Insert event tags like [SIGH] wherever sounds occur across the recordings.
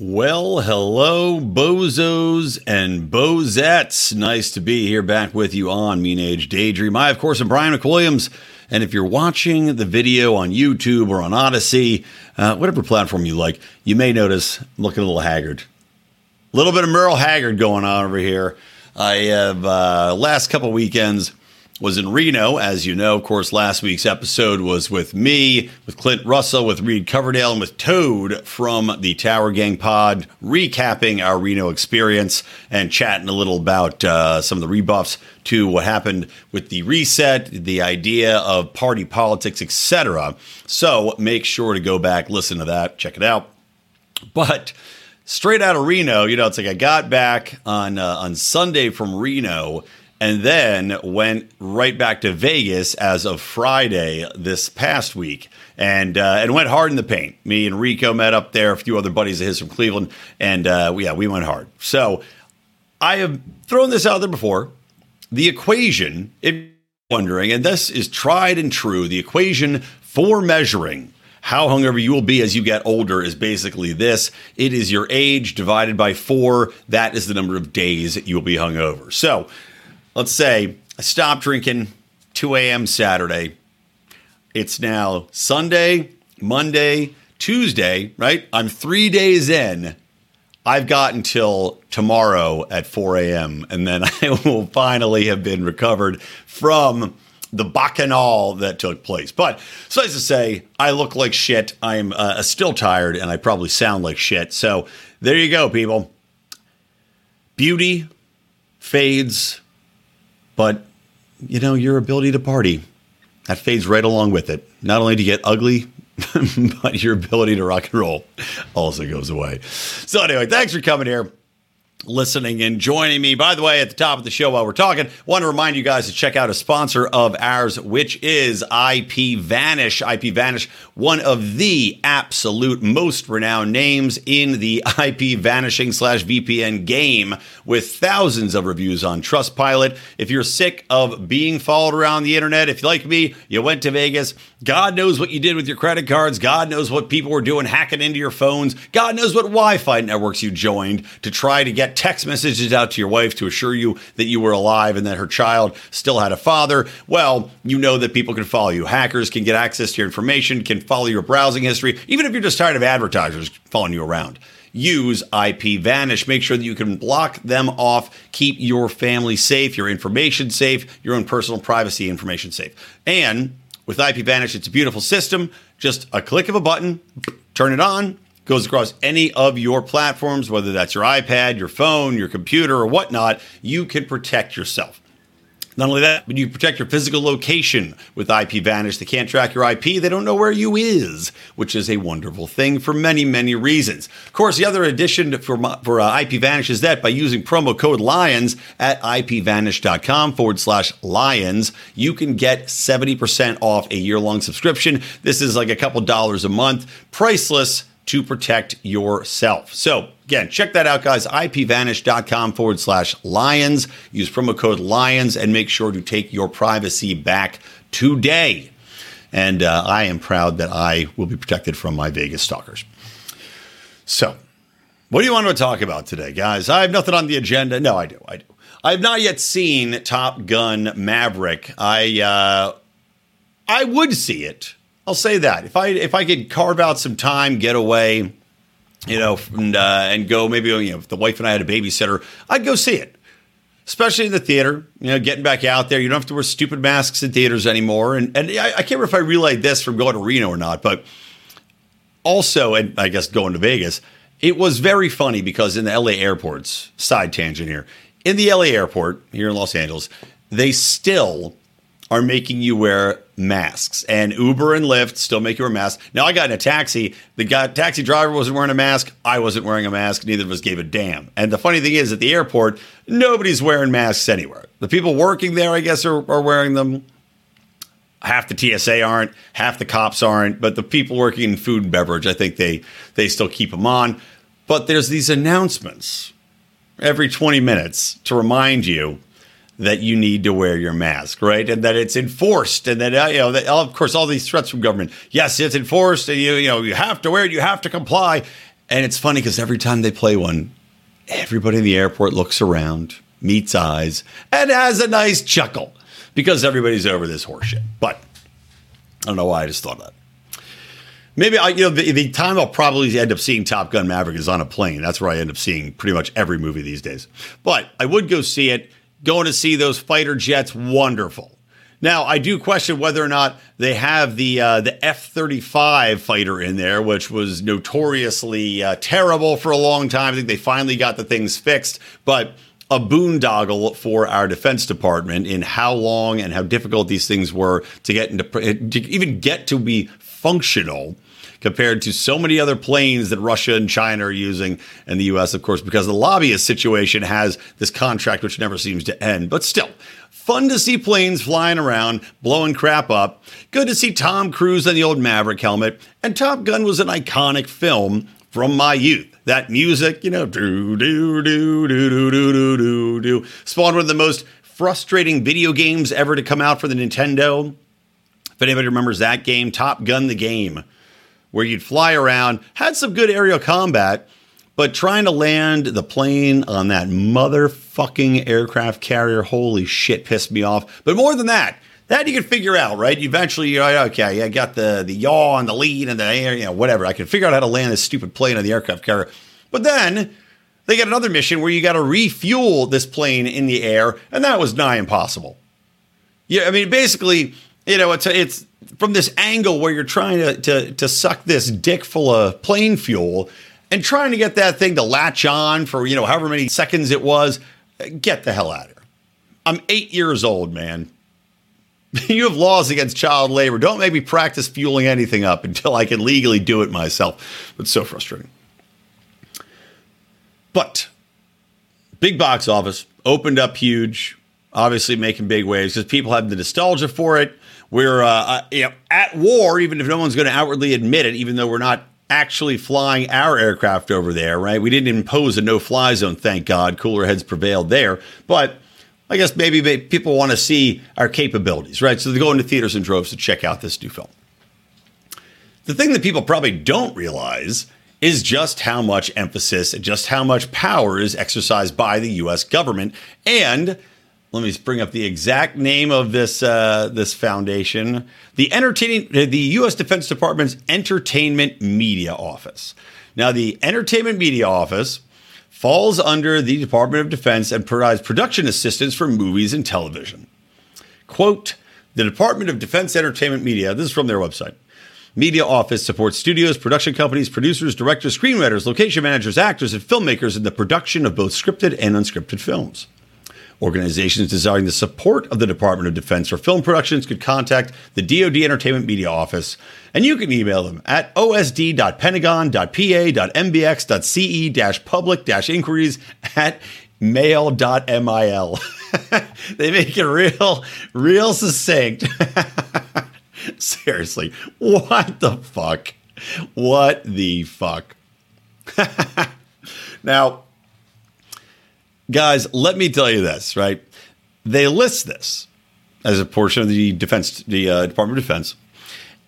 Well, hello, bozos and bozettes. Nice to be here back with you on Mean Age Daydream. I, of course, am Brian McWilliams. And if you're watching the video on YouTube or on Odysee, uh, whatever platform you like, you may notice I'm looking a little haggard. A little bit of Merle Haggard going on over here. I have, uh, last couple weekends, was in Reno, as you know. Of course, last week's episode was with me, with Clint Russell, with Reed Coverdale, and with Toad from the Tower Gang Pod, recapping our Reno experience and chatting a little about uh, some of the rebuffs to what happened with the reset, the idea of party politics, etc. So make sure to go back, listen to that, check it out. But straight out of Reno, you know, it's like I got back on uh, on Sunday from Reno and then went right back to Vegas as of Friday this past week, and uh, and went hard in the paint. Me and Rico met up there, a few other buddies of his from Cleveland, and uh, yeah, we went hard. So I have thrown this out there before. The equation, if you're wondering, and this is tried and true, the equation for measuring how hungover you will be as you get older is basically this it is your age divided by four. That is the number of days you will be hungover. So let's say I stopped drinking 2 a.m. Saturday. It's now Sunday, Monday, Tuesday, right? I'm three days in. I've got until tomorrow at 4 a.m. and then [LAUGHS] I will finally have been recovered from the bacchanal that took place. But suffice to say, I look like shit. I'm uh, still tired and I probably sound like shit. So there you go, people. Beauty fades but, you know, your ability to party, that fades right along with it. Not only do you get ugly, [LAUGHS] but your ability to rock and roll also goes away. So, anyway, thanks for coming here listening and joining me. By the way, at the top of the show while we're talking, want to remind you guys to check out a sponsor of ours, which is IP Vanish. IP Vanish, one of the absolute most renowned names in the [LAUGHS] IP vanishing slash VPN game with thousands of reviews on Trustpilot. If you're sick of being followed around the internet, if you like me, you went to Vegas, God knows what you did with your credit cards. God knows what people were doing hacking into your phones. God knows what Wi Fi networks you joined to try to get text messages out to your wife to assure you that you were alive and that her child still had a father. Well, you know that people can follow you. Hackers can get access to your information, can follow your browsing history, even if you're just tired of advertisers following you around use IP Vanish. Make sure that you can block them off, keep your family safe, your information safe, your own personal privacy information safe. And with IP Vanish, it's a beautiful system. Just a click of a button, turn it on, goes across any of your platforms, whether that's your iPad, your phone, your computer, or whatnot. You can protect yourself. Not only that, but you protect your physical location with IP Vanish. They can't track your IP. They don't know where you is, which is a wonderful thing for many, many reasons. Of course, the other addition for, for uh, IP Vanish is that by using promo code LIONS at ipvanish.com forward slash LIONS, you can get 70% off a year long subscription. This is like a couple dollars a month, priceless to protect yourself. So, again, check that out, guys. IPVanish.com forward slash lions. Use promo code lions and make sure to take your privacy back today. And uh, I am proud that I will be protected from my Vegas stalkers. So, what do you want to talk about today, guys? I have nothing on the agenda. No, I do. I do. I have not yet seen Top Gun Maverick. I uh, I would see it I'll say that if I if I could carve out some time, get away, you know, and, uh, and go maybe you know if the wife and I had a babysitter, I'd go see it. Especially in the theater, you know, getting back out there. You don't have to wear stupid masks in theaters anymore. And and I, I can't remember if I relayed this from going to Reno or not, but also, and I guess going to Vegas, it was very funny because in the LA airports, side tangent here, in the LA airport here in Los Angeles, they still are making you wear masks. And Uber and Lyft still make you wear masks. Now I got in a taxi. The guy, taxi driver wasn't wearing a mask. I wasn't wearing a mask. Neither of us gave a damn. And the funny thing is, at the airport, nobody's wearing masks anywhere. The people working there, I guess, are, are wearing them. Half the TSA aren't, half the cops aren't, but the people working in food and beverage, I think they they still keep them on. But there's these announcements every 20 minutes to remind you that you need to wear your mask, right? And that it's enforced, and that uh, you know, that, of course, all these threats from government. Yes, it's enforced, and you you know you have to wear it, you have to comply. And it's funny because every time they play one, everybody in the airport looks around, meets eyes, and has a nice chuckle because everybody's over this horseshit. But I don't know why I just thought that. Maybe I, you know, the, the time I'll probably end up seeing Top Gun Maverick is on a plane. That's where I end up seeing pretty much every movie these days. But I would go see it. Going to see those fighter jets, wonderful. Now I do question whether or not they have the uh, the F thirty five fighter in there, which was notoriously uh, terrible for a long time. I think they finally got the things fixed, but a boondoggle for our Defense Department in how long and how difficult these things were to get into, to even get to be functional compared to so many other planes that Russia and China are using, and the U.S., of course, because the lobbyist situation has this contract which never seems to end. But still, fun to see planes flying around, blowing crap up. Good to see Tom Cruise in the old Maverick helmet. And Top Gun was an iconic film from my youth. That music, you know, do do do do do do do do do, spawned one of the most frustrating video games ever to come out for the Nintendo. If anybody remembers that game, Top Gun the game where you'd fly around, had some good aerial combat, but trying to land the plane on that motherfucking aircraft carrier, holy shit, pissed me off. But more than that, that you can figure out, right? Eventually, you're like, okay, I got the the yaw and the lead and the air, you know, whatever. I can figure out how to land this stupid plane on the aircraft carrier. But then they got another mission where you got to refuel this plane in the air, and that was nigh impossible. Yeah, I mean, basically, you know, it's it's from this angle where you're trying to, to, to suck this dick full of plane fuel and trying to get that thing to latch on for, you know, however many seconds it was, get the hell out of here. I'm eight years old, man. [LAUGHS] you have laws against child labor. Don't make me practice fueling anything up until I can legally do it myself. It's so frustrating. But big box office opened up huge, obviously making big waves because people have the nostalgia for it. We're uh, uh, you know, at war, even if no one's going to outwardly admit it, even though we're not actually flying our aircraft over there, right? We didn't impose a no fly zone, thank God. Cooler heads prevailed there. But I guess maybe people want to see our capabilities, right? So they go into theaters and droves to check out this new film. The thing that people probably don't realize is just how much emphasis and just how much power is exercised by the US government and let me bring up the exact name of this uh, this foundation. The entertaining the U.S. Defense Department's Entertainment Media Office. Now, the Entertainment Media Office falls under the Department of Defense and provides production assistance for movies and television. Quote: The Department of Defense Entertainment Media. This is from their website. Media Office supports studios, production companies, producers, directors, screenwriters, location managers, actors, and filmmakers in the production of both scripted and unscripted films. Organizations desiring the support of the Department of Defense for film productions could contact the DoD Entertainment Media Office, and you can email them at osd.pentagon.pa.mbx.ce-public-inquiries at mail.mil. [LAUGHS] they make it real, real succinct. [LAUGHS] Seriously, what the fuck? What the fuck? [LAUGHS] now, guys, let me tell you this, right? They list this as a portion of the defense, the uh, Department of Defense.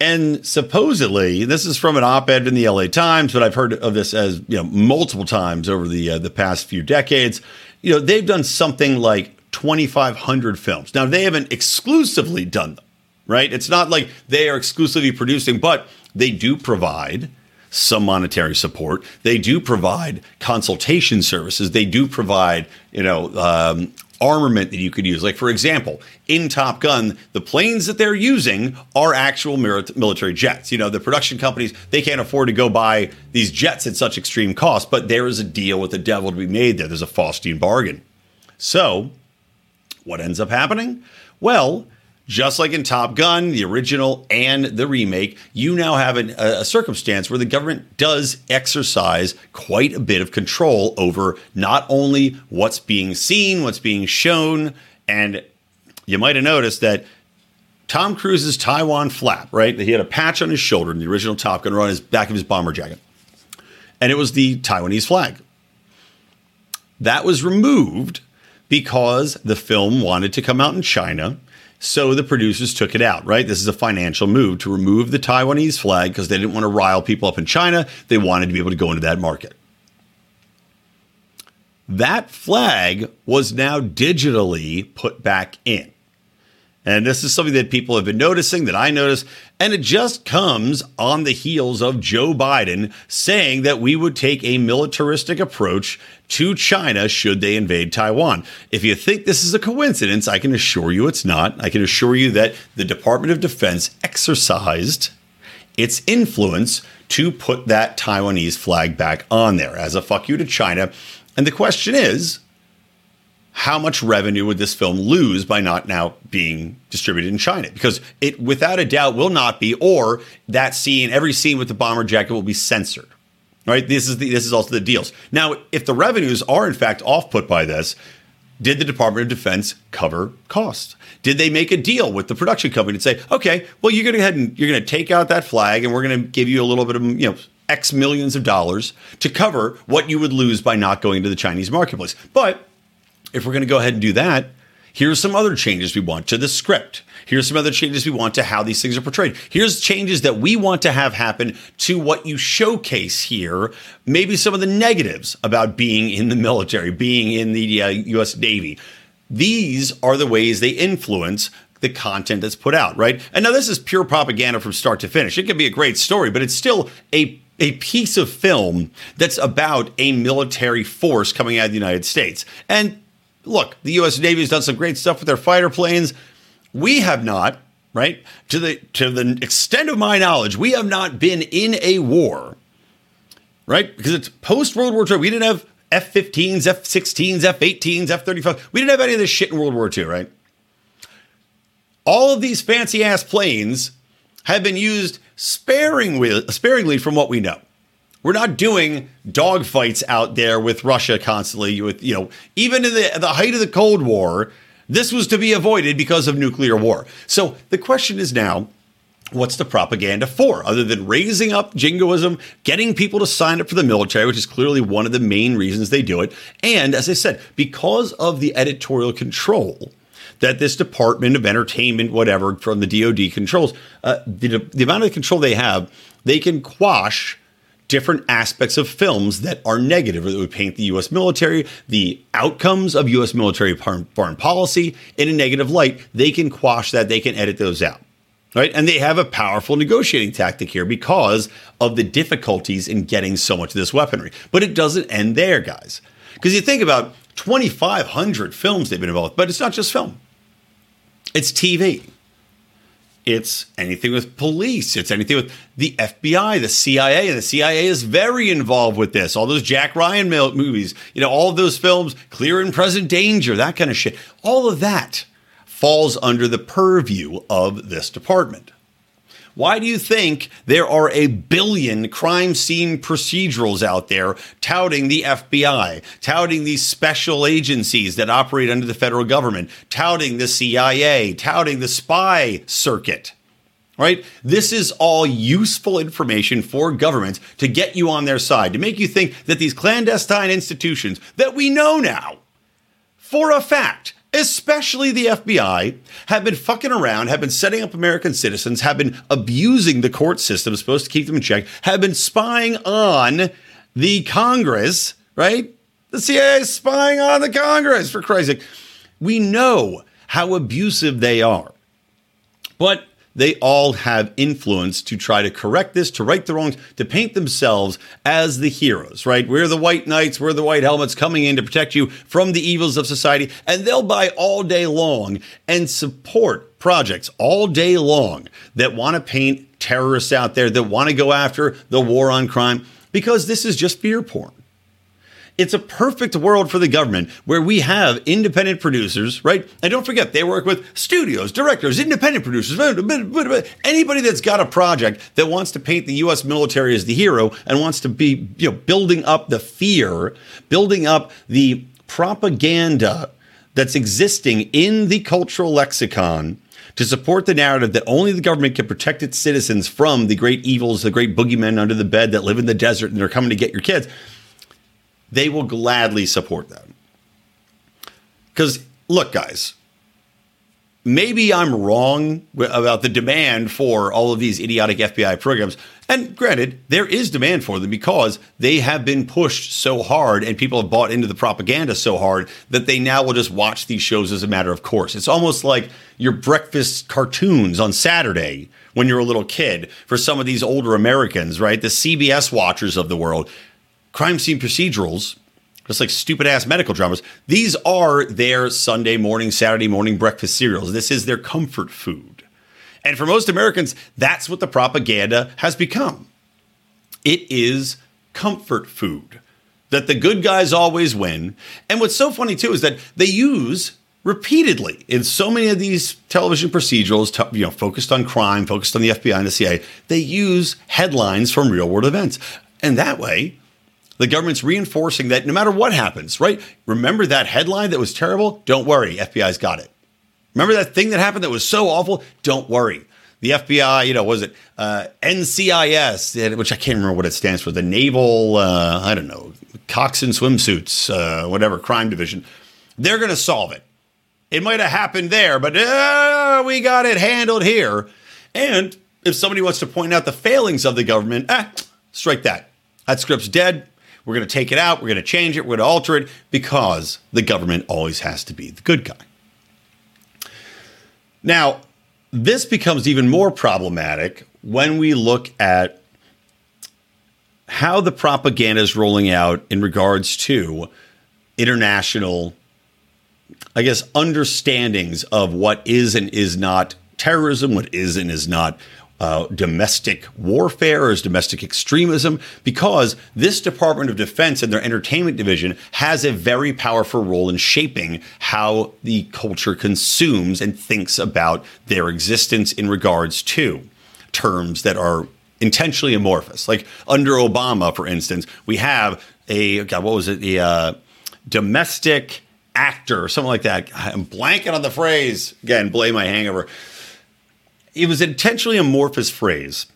And supposedly, this is from an op-ed in the LA Times, but I've heard of this as you know multiple times over the uh, the past few decades. You know, they've done something like 2,500 films. Now, they haven't exclusively done them, right? It's not like they are exclusively producing, but they do provide some monetary support. They do provide consultation services. They do provide, you know, um, armament that you could use. Like, for example, in Top Gun, the planes that they're using are actual military jets. You know, the production companies, they can't afford to go buy these jets at such extreme cost, but there is a deal with the devil to be made there. There's a Faustian bargain. So, what ends up happening? Well, just like in Top Gun, the original and the remake, you now have an, a, circumstance where the government does exercise quite a bit of control over not only what's being seen, what's being shown, and you might have noticed that Tom Cruise's Taiwan flap, right? That he had a patch on his shoulder in the original Top Gun or on his back of his bomber jacket. And it was the Taiwanese flag. That was removed because the film wanted to come out in China. So the producers took it out, right? This is a financial move to remove the Taiwanese flag because they didn't want to rile people up in China. They wanted to be able to go into that market. That flag was now digitally put back in. And this is something that people have been noticing, that I notice, and it just comes on the heels of Joe Biden saying that we would take a militaristic approach to China should they invade Taiwan. If you think this is a coincidence, I can assure you it's not. I can assure you that the Department of Defense exercised its influence to put that Taiwanese flag back on there as a fuck you to China. And the question is, how much revenue would this film lose by not now being distributed in China? Because it, without a doubt, will not be, or that scene, every scene with the bomber jacket will be censored. Right? This is the, this is also the deals. Now, if the revenues are in fact off put by this, did the Department of Defense cover costs? Did they make a deal with the production company to say, okay, well, you're going to go ahead and you're going to take out that flag, and we're going to give you a little bit of you know X millions of dollars to cover what you would lose by not going to the Chinese marketplace, but if we're going to go ahead and do that, here's some other changes we want to the script. Here's some other changes we want to how these things are portrayed. Here's changes that we want to have happen to what you showcase here. Maybe some of the negatives about being in the military, being in the uh, US Navy. These are the ways they influence the content that's put out, right? And now this is pure propaganda from start to finish. It can be a great story, but it's still a a piece of film that's about a military force coming out of the United States. And look, the U.S. Navy has done some great stuff with their fighter planes. We have not, right? To the to the extent of my knowledge, we have not been in a war, right? Because it's post World War II. We didn't have F-15s, F-16s, F-18s, F-35. We didn't have any of this shit in World War II, right? All of these fancy ass planes have been used sparingly, sparingly from what we know. We're not doing dogfights out there with Russia constantly. With you know, even in the the height of the Cold War, this was to be avoided because of nuclear war. So the question is now, what's the propaganda for other than raising up jingoism, getting people to sign up for the military, which is clearly one of the main reasons they do it. And as I said, because of the editorial control that this Department of Entertainment, whatever, from the DoD controls, uh, the, the amount of control they have, they can quash different aspects of films that are negative or that would paint the U.S. military, the outcomes of U.S. military foreign policy in a negative light. They can quash that. They can edit those out. Right. And they have a powerful negotiating tactic here because of the difficulties in getting so much of this weaponry. But it doesn't end there, guys. Because you think about 2,500 films they've been involved, but it's not just film, it's TV. It's anything with police. It's anything with the FBI, the CIA. And the CIA is very involved with this. All those Jack Ryan movies, you know, all those films, Clear and Present Danger, that kind of shit. All of that falls under the purview of this department. Why do you think there are a billion crime scene procedurals out there touting the FBI, touting these special agencies that operate under the federal government, touting the CIA, touting the spy circuit? Right? This is all useful information for governments to get you on their side, to make you think that these clandestine institutions that we know now for a fact especially the FBI, have been fucking around, have been setting up American citizens, have been abusing the court system, supposed to keep them in check, have been spying on the Congress, right? The CIA is spying on the Congress, for Christ's sake. We know how abusive they are. But they all have influence to try to correct this, to right the wrongs, to paint themselves as the heroes, right? We're the white knights, we're the white helmets coming in to protect you from the evils of society. And they'll buy all day long and support projects all day long that want to paint terrorists out there, that want to go after the war on crime, because this is just fear porn. It's a perfect world for the government where we have independent producers, right? And don't forget, they work with studios, directors, independent producers, anybody that's got a project that wants to paint the U.S. military as the hero and wants to be, you know, building up the fear, building up the propaganda that's existing in the cultural lexicon to support the narrative that only the government can protect its citizens from the great evils, the great boogeymen under the bed that live in the desert and they're coming to get your kids they will gladly support that. Because, look, guys, maybe I'm wrong about the demand for all of these idiotic FBI programs. And granted, there is demand for them because they have been pushed so hard and people have bought into the propaganda so hard that they now will just watch these shows as a matter of course. It's almost like your breakfast cartoons on Saturday when you're a little kid for some of these older Americans, right? The CBS watchers of the world crime scene procedurals, just like stupid ass medical dramas, these are their Sunday morning, Saturday morning breakfast cereals. This is their comfort food. And for most Americans, that's what the propaganda has become. It is comfort food. That the good guys always win. And what's so funny too is that they use repeatedly in so many of these television procedurals, you know, focused on crime, focused on the FBI and the CIA, they use headlines from real world events. And that way, the government's reinforcing that no matter what happens, right? Remember that headline that was terrible? Don't worry, FBI's got it. Remember that thing that happened that was so awful? Don't worry. The FBI, you know, was it uh, NCIS, which I can't remember what it stands for, the Naval, uh, I don't know, coxswain swimsuits, uh, whatever, crime division. They're going to solve it. It might have happened there, but uh, we got it handled here. And if somebody wants to point out the failings of the government, eh, strike that. That script's dead. We're going to take it out. We're going to change it. We're going to alter it because the government always has to be the good guy. Now, this becomes even more problematic when we look at how the propaganda is rolling out in regards to international, I guess, understandings of what is and is not terrorism, what is and is not uh, domestic warfare as domestic extremism because this Department of Defense and their entertainment division has a very powerful role in shaping how the culture consumes and thinks about their existence in regards to terms that are intentionally amorphous. Like under Obama, for instance, we have a God, what was it? The uh, domestic actor, or something like that. I'm blanking on the phrase. Again, blame my hangover it was intentionally amorphous phrase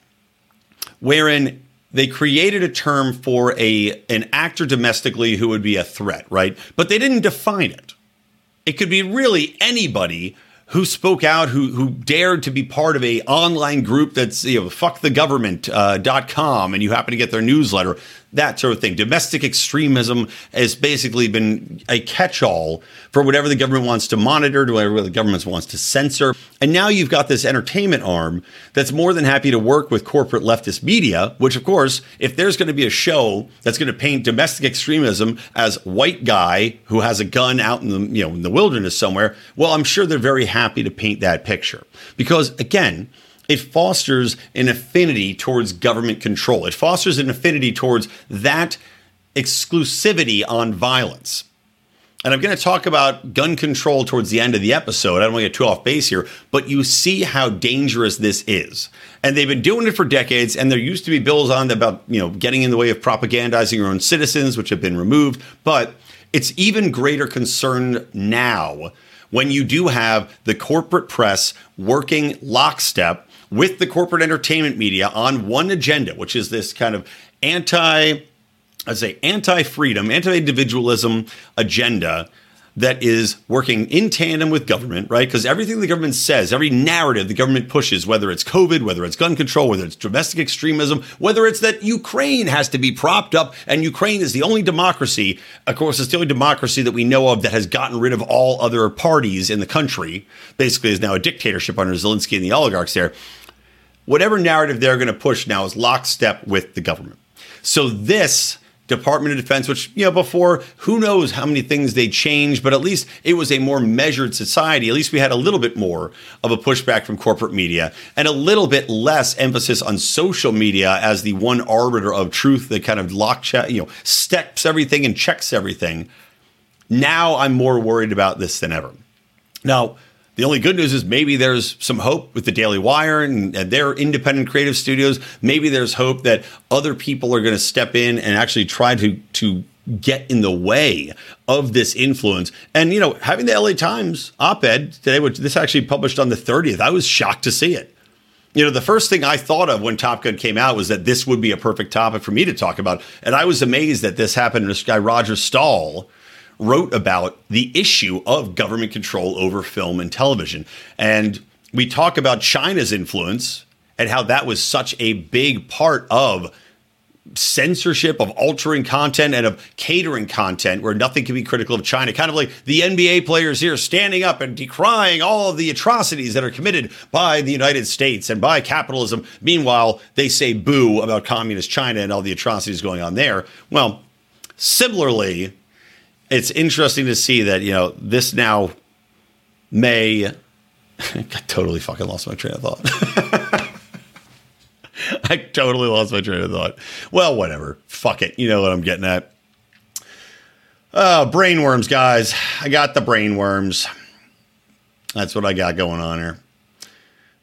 wherein they created a term for a an actor domestically who would be a threat, right? But they didn't define it. It could be really anybody who spoke out, who who dared to be part of a online group that's you know fuckthegovernment.com, uh, and you happen to get their newsletter that sort of thing. Domestic extremism has basically been a catch all for whatever the government wants to monitor, to whatever the government wants to censor. And now you've got this entertainment arm that's more than happy to work with corporate leftist media, which, of course, if there's going to be a show that's going to paint domestic extremism as white guy who has a gun out in the, you know, in the wilderness somewhere, well, I'm sure they're very happy to paint that picture. Because again, it fosters an affinity towards government control. It fosters an affinity towards that exclusivity on violence. And I'm going to talk about gun control towards the end of the episode. I don't want to get too off base here, but you see how dangerous this is. And they've been doing it for decades. And there used to be bills on about, you know, getting in the way of propagandizing your own citizens, which have been removed. But it's even greater concern now when you do have the corporate press working lockstep with the corporate entertainment media on one agenda, which is this kind of anti, I'd say anti-freedom, anti-individualism agenda that is working in tandem with government, right? Because everything the government says, every narrative the government pushes, whether it's COVID, whether it's gun control, whether it's domestic extremism, whether it's that Ukraine has to be propped up and Ukraine is the only democracy, of course, it's the only democracy that we know of that has gotten rid of all other parties in the country, basically is now a dictatorship under Zelensky and the oligarchs there whatever narrative they're going to push now is lockstep with the government. So this Department of Defense, which, you know, before, who knows how many things they changed, but at least it was a more measured society. At least we had a little bit more of a pushback from corporate media and a little bit less emphasis on social media as the one arbiter of truth that kind of lock you know, steps everything and checks everything. Now I'm more worried about this than ever. Now, the only good news is maybe there's some hope with the Daily Wire and, and their independent creative studios. Maybe there's hope that other people are going to step in and actually try to to get in the way of this influence. And you know, having the LA Times op-ed today, which this actually published on the 30th, I was shocked to see it. You know, the first thing I thought of when Top Gun came out was that this would be a perfect topic for me to talk about. And I was amazed that this happened. This guy, Roger Stahl, wrote about the issue of government control over film and television. And we talk about China's influence and how that was such a big part of censorship of altering content and of catering content where nothing can be critical of China. Kind of like the NBA players here standing up and decrying all of the atrocities that are committed by the United States and by capitalism. Meanwhile, they say boo about communist China and all the atrocities going on there. Well, similarly, it's interesting to see that, you know, this now may [LAUGHS] I totally fucking lost my train of thought. [LAUGHS] I totally lost my train of thought. Well, whatever. Fuck it. You know what I'm getting at. Uh, oh, brainworms, guys. I got the brainworms. That's what I got going on here.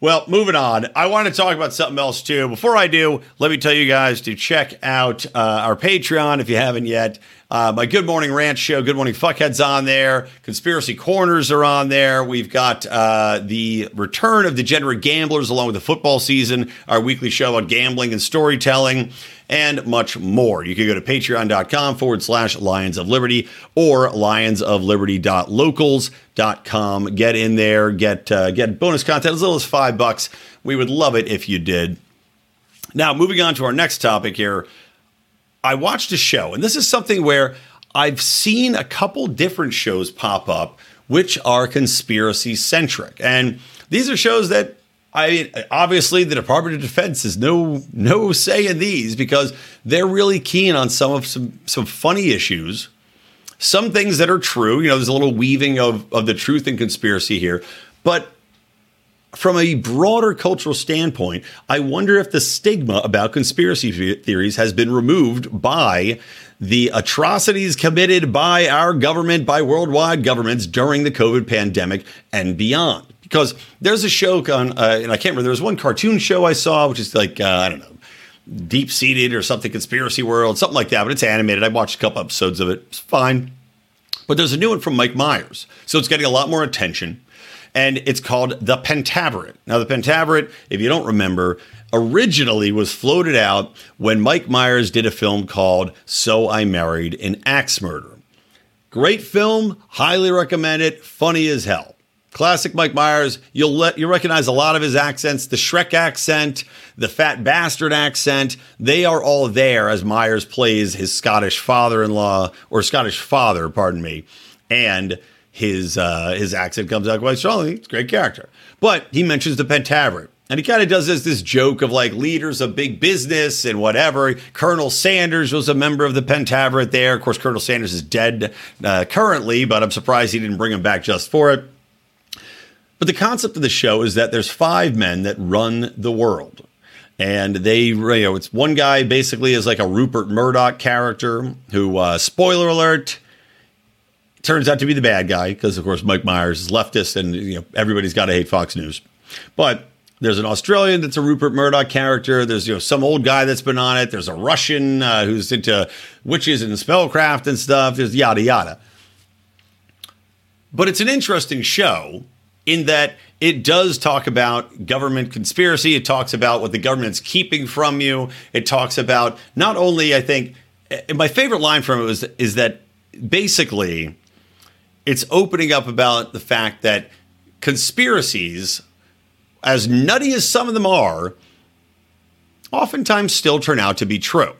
Well, moving on. I want to talk about something else too. Before I do, let me tell you guys to check out uh, our Patreon if you haven't yet. Uh, my Good Morning Ranch show, Good Morning Fuckheads on there. Conspiracy Corners are on there. We've got uh, the return of Degenerate Gamblers along with the football season, our weekly show on gambling and storytelling and much more. You can go to patreon.com forward slash Lions of Liberty or lionsofliberty.locals.com. Get in there, get uh, get bonus content as little as five bucks. We would love it if you did. Now, moving on to our next topic here. I watched a show, and this is something where I've seen a couple different shows pop up which are conspiracy centric. And these are shows that I mean, obviously, the Department of Defense has no no say in these because they're really keen on some of some some funny issues, some things that are true. You know, there's a little weaving of of the truth and conspiracy here, but from a broader cultural standpoint, I wonder if the stigma about conspiracy theories has been removed by the atrocities committed by our government, by worldwide governments during the COVID pandemic and beyond because there's a show on, uh, and I can't remember. There was one cartoon show I saw, which is like uh, I don't know, deep seated or something, conspiracy world, something like that. But it's animated. I watched a couple episodes of it. It's fine. But there's a new one from Mike Myers, so it's getting a lot more attention, and it's called the Pentaverate. Now, the Pentaverate, if you don't remember, originally was floated out when Mike Myers did a film called So I Married an Axe Murderer. Great film, highly recommend it, funny as hell. Classic Mike Myers. You'll let you recognize a lot of his accents, the Shrek accent, the fat bastard accent. They are all there as Myers plays his Scottish father-in-law or Scottish father, pardon me, and his uh, his accent comes out quite strongly. It's a great character. But he mentions the Pentaverate. And he kind of does this, this joke of like leaders of big business and whatever. Colonel Sanders was a member of the Pentaverate there. Of course, Colonel Sanders is dead uh, currently, but I'm surprised he didn't bring him back just for it. But the concept of the show is that there's five men that run the world. And they, you know, it's one guy basically is like a Rupert Murdoch character who, uh, spoiler alert, turns out to be the bad guy because, of course, Mike Myers is leftist and you know everybody's got to hate Fox News. But there's an Australian that's a Rupert Murdoch character. There's you know some old guy that's been on it. There's a Russian uh, who's into witches and spellcraft and stuff. There's yada yada. But it's an interesting show in that it does talk about government conspiracy. It talks about what the government's keeping from you. It talks about not only, I think, eh, my favorite line from it was is that basically it's opening up about the fact that conspiracies, as nutty as some of them are, oftentimes still turn out to be true.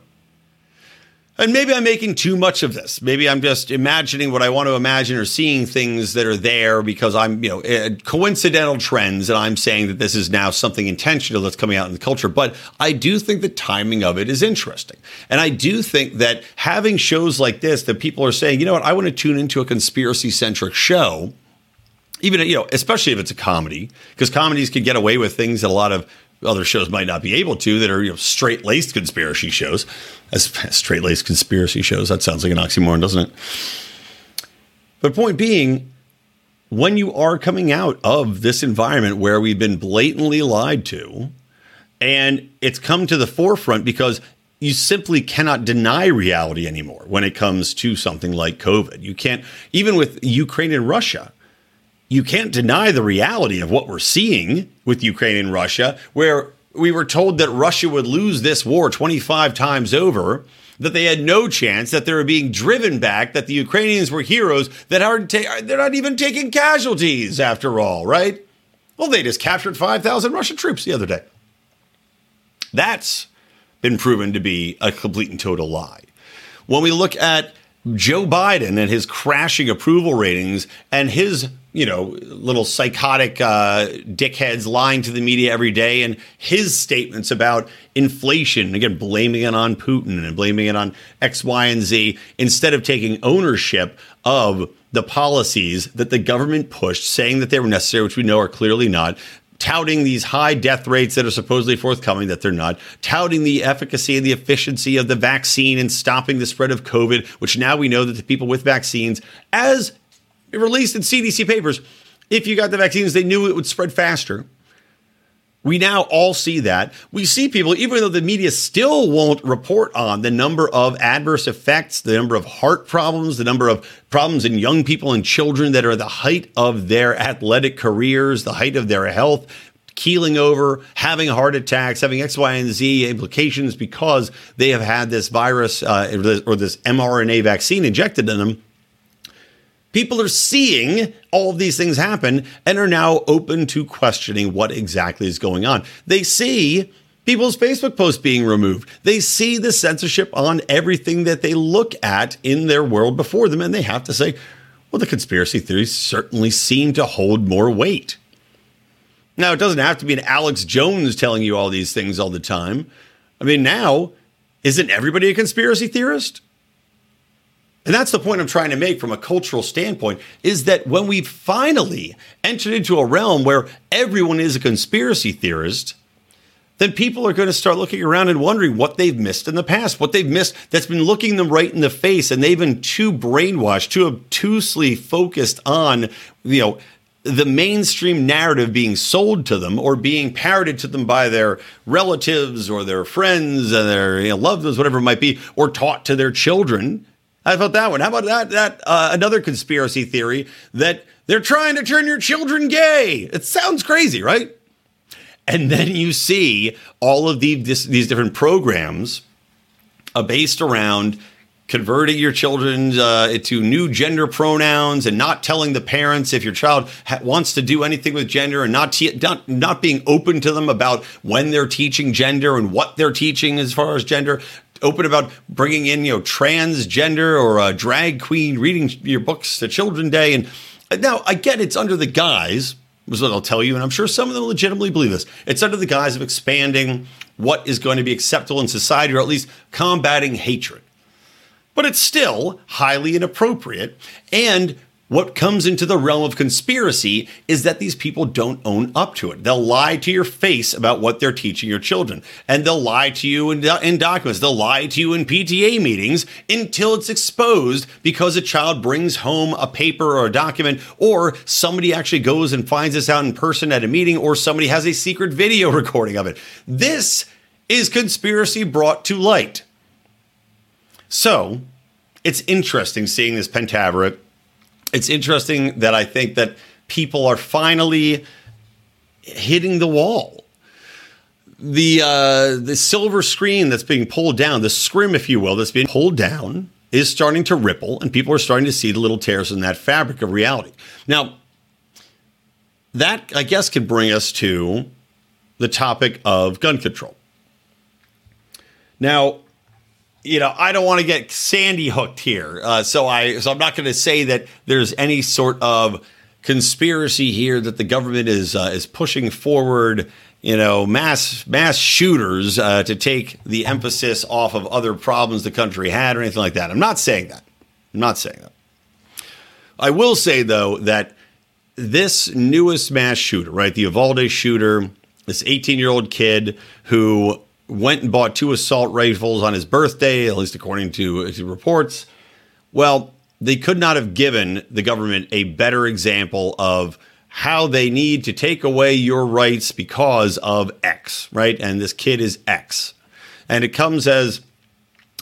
And maybe I'm making too much of this. Maybe I'm just imagining what I want to imagine or seeing things that are there because I'm, you know, uh, coincidental trends. And I'm saying that this is now something intentional that's coming out in the culture. But I do think the timing of it is interesting. And I do think that having shows like this that people are saying, you know what, I want to tune into a conspiracy centric show even you know, especially if it's a comedy, because comedies can get away with things that a lot of other shows might not be able to that are you know straight laced conspiracy shows. As [LAUGHS] straight laced conspiracy shows, that sounds like an oxymoron, doesn't it? But point being, when you are coming out of this environment where we've been blatantly lied to, and it's come to the forefront because you simply cannot deny reality anymore when it comes to something like COVID. You can't, even with Ukraine and Russia, you can't deny the reality of what we're seeing with Ukraine and Russia, where we were told that Russia would lose this war 25 times over, that they had no chance, that they were being driven back, that the Ukrainians were heroes, that aren't ta- they're not even taking casualties after all, right? Well, they just captured 5,000 Russian troops the other day. That's been proven to be a complete and total lie. When we look at Joe Biden and his crashing approval ratings and his you know, little psychotic uh, dickheads lying to the media every day, and his statements about inflation, again, blaming it on Putin and blaming it on X, Y, and Z, instead of taking ownership of the policies that the government pushed, saying that they were necessary, which we know are clearly not, touting these high death rates that are supposedly forthcoming that they're not, touting the efficacy and the efficiency of the vaccine and stopping the spread of COVID, which now we know that the people with vaccines, as released in CDC papers, if you got the vaccines, they knew it would spread faster. We now all see that. We see people, even though the media still won't report on the number of adverse effects, the number of heart problems, the number of problems in young people and children that are the height of their athletic careers, the height of their health, keeling over, having heart attacks, having X, Y, and Z implications because they have had this virus uh, or this mRNA vaccine injected in them People are seeing all of these things happen and are now open to questioning what exactly is going on. They see people's Facebook posts being removed. They see the censorship on everything that they look at in their world before them, and they have to say, well, the conspiracy theories certainly seem to hold more weight. Now, it doesn't have to be an Alex Jones telling you all these things all the time. I mean, now, isn't everybody a conspiracy theorist? And that's the point I'm trying to make from a cultural standpoint is that when we finally entered into a realm where everyone is a conspiracy theorist, then people are going to start looking around and wondering what they've missed in the past, what they've missed that's been looking them right in the face, and they've been too brainwashed, too obtusely focused on, you know, the mainstream narrative being sold to them or being parroted to them by their relatives or their friends and their you know, loved ones, whatever it might be, or taught to their children how about that one? How about that? That uh, another conspiracy theory that they're trying to turn your children gay. It sounds crazy, right? And then you see all of these different programs uh, based around converting your children uh, to new gender pronouns and not telling the parents if your child ha- wants to do anything with gender and not, te- not not being open to them about when they're teaching gender and what they're teaching as far as gender open about bringing in, you know, transgender or a drag queen reading your books to Children Day. And now I get it's under the guise, was what I'll tell you, and I'm sure some of them legitimately believe this. It's under the guise of expanding what is going to be acceptable in society, or at least combating hatred. But it's still highly inappropriate and what comes into the realm of conspiracy is that these people don't own up to it. They'll lie to your face about what they're teaching your children, and they'll lie to you in, in documents. They'll lie to you in PTA meetings until it's exposed because a child brings home a paper or a document, or somebody actually goes and finds this out in person at a meeting, or somebody has a secret video [LAUGHS] recording of it. This is conspiracy brought to light. So, it's interesting seeing this Pentaverate it's interesting that I think that people are finally hitting the wall. The uh, the silver screen that's being pulled down, the scrim, if you will, that's being pulled down, is starting to ripple, and people are starting to see the little tears in that fabric of reality. Now, that I guess can bring us to the topic of gun control. Now, you know, I don't want to get Sandy hooked here, uh, so I so I'm not going to say that there's any sort of conspiracy here that the government is uh, is pushing forward. You know, mass mass shooters uh, to take the emphasis off of other problems the country had or anything like that. I'm not saying that. I'm not saying that. I will say though that this newest mass shooter, right, the Uvalde shooter, this 18 year old kid who went and bought two assault rifles on his birthday, at least according to, reports. Well, they could not have given the government a better example of how they need to take away your rights because of X, right? And this kid is X. And it comes as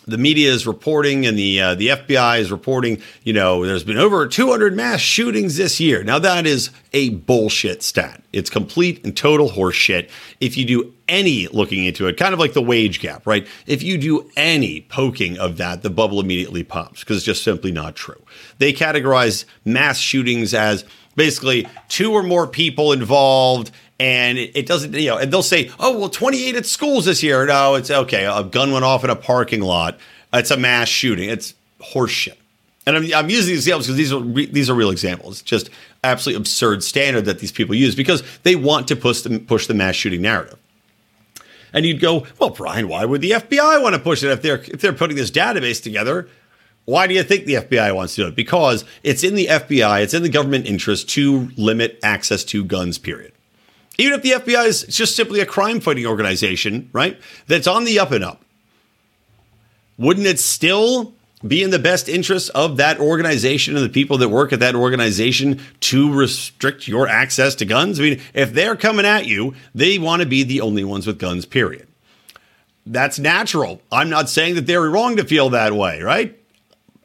the media is reporting and the uh, the FBI is reporting, you know, there's been over 200 mass shootings this year. Now that is a bullshit stat. It's complete and total horseshit. If you do any looking into it, kind of like the wage gap, right? If you do any poking of that, the bubble immediately pops because it's just simply not true. They categorize mass shootings as basically two or more people involved and it, doesn't, you know, and they'll say, oh, well, 28 at schools this year. No, it's okay. A gun went off in a parking lot. It's a mass shooting. It's horseshit. And I'm, I'm using these examples because these are re, these are real examples. Just absolutely absurd standard that these people use because they want to push the, push the mass shooting narrative. And you'd go, well, Brian, why would the FBI want to push it if they're if they're putting this database together? Why do you think the FBI wants to do it? Because it's in the FBI, it's in the government interest to limit access to guns. Period. Even if the FBI is just simply a crime fighting organization, right? That's on the up and up. Wouldn't it still be in the best interest of that organization and the people that work at that organization to restrict your access to guns? I mean, if they're coming at you, they want to be the only ones with guns, period. That's natural. I'm not saying that they're wrong to feel that way, right?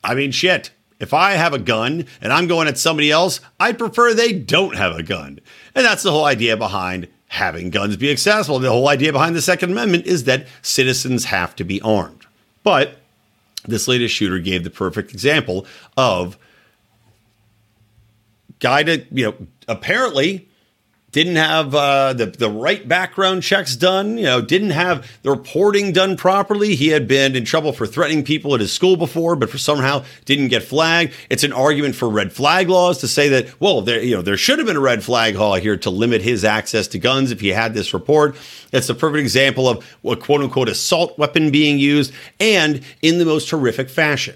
I mean, shit. If I have a gun and I'm going at somebody else, I'd prefer they don't have a gun. And that's the whole idea behind having guns be accessible. The whole idea behind the Second Amendment is that citizens have to be armed. But this latest shooter gave the perfect example of guy that, you know, apparently didn't have uh, the the right background checks done. You know, didn't have the reporting done properly. He had been in trouble for threatening people at his school before, but for somehow didn't get flagged. It's an argument for red flag laws to say that well, there you know there should have been a red flag law here to limit his access to guns if he had this report. It's the perfect example of a quote unquote assault weapon being used and in the most horrific fashion.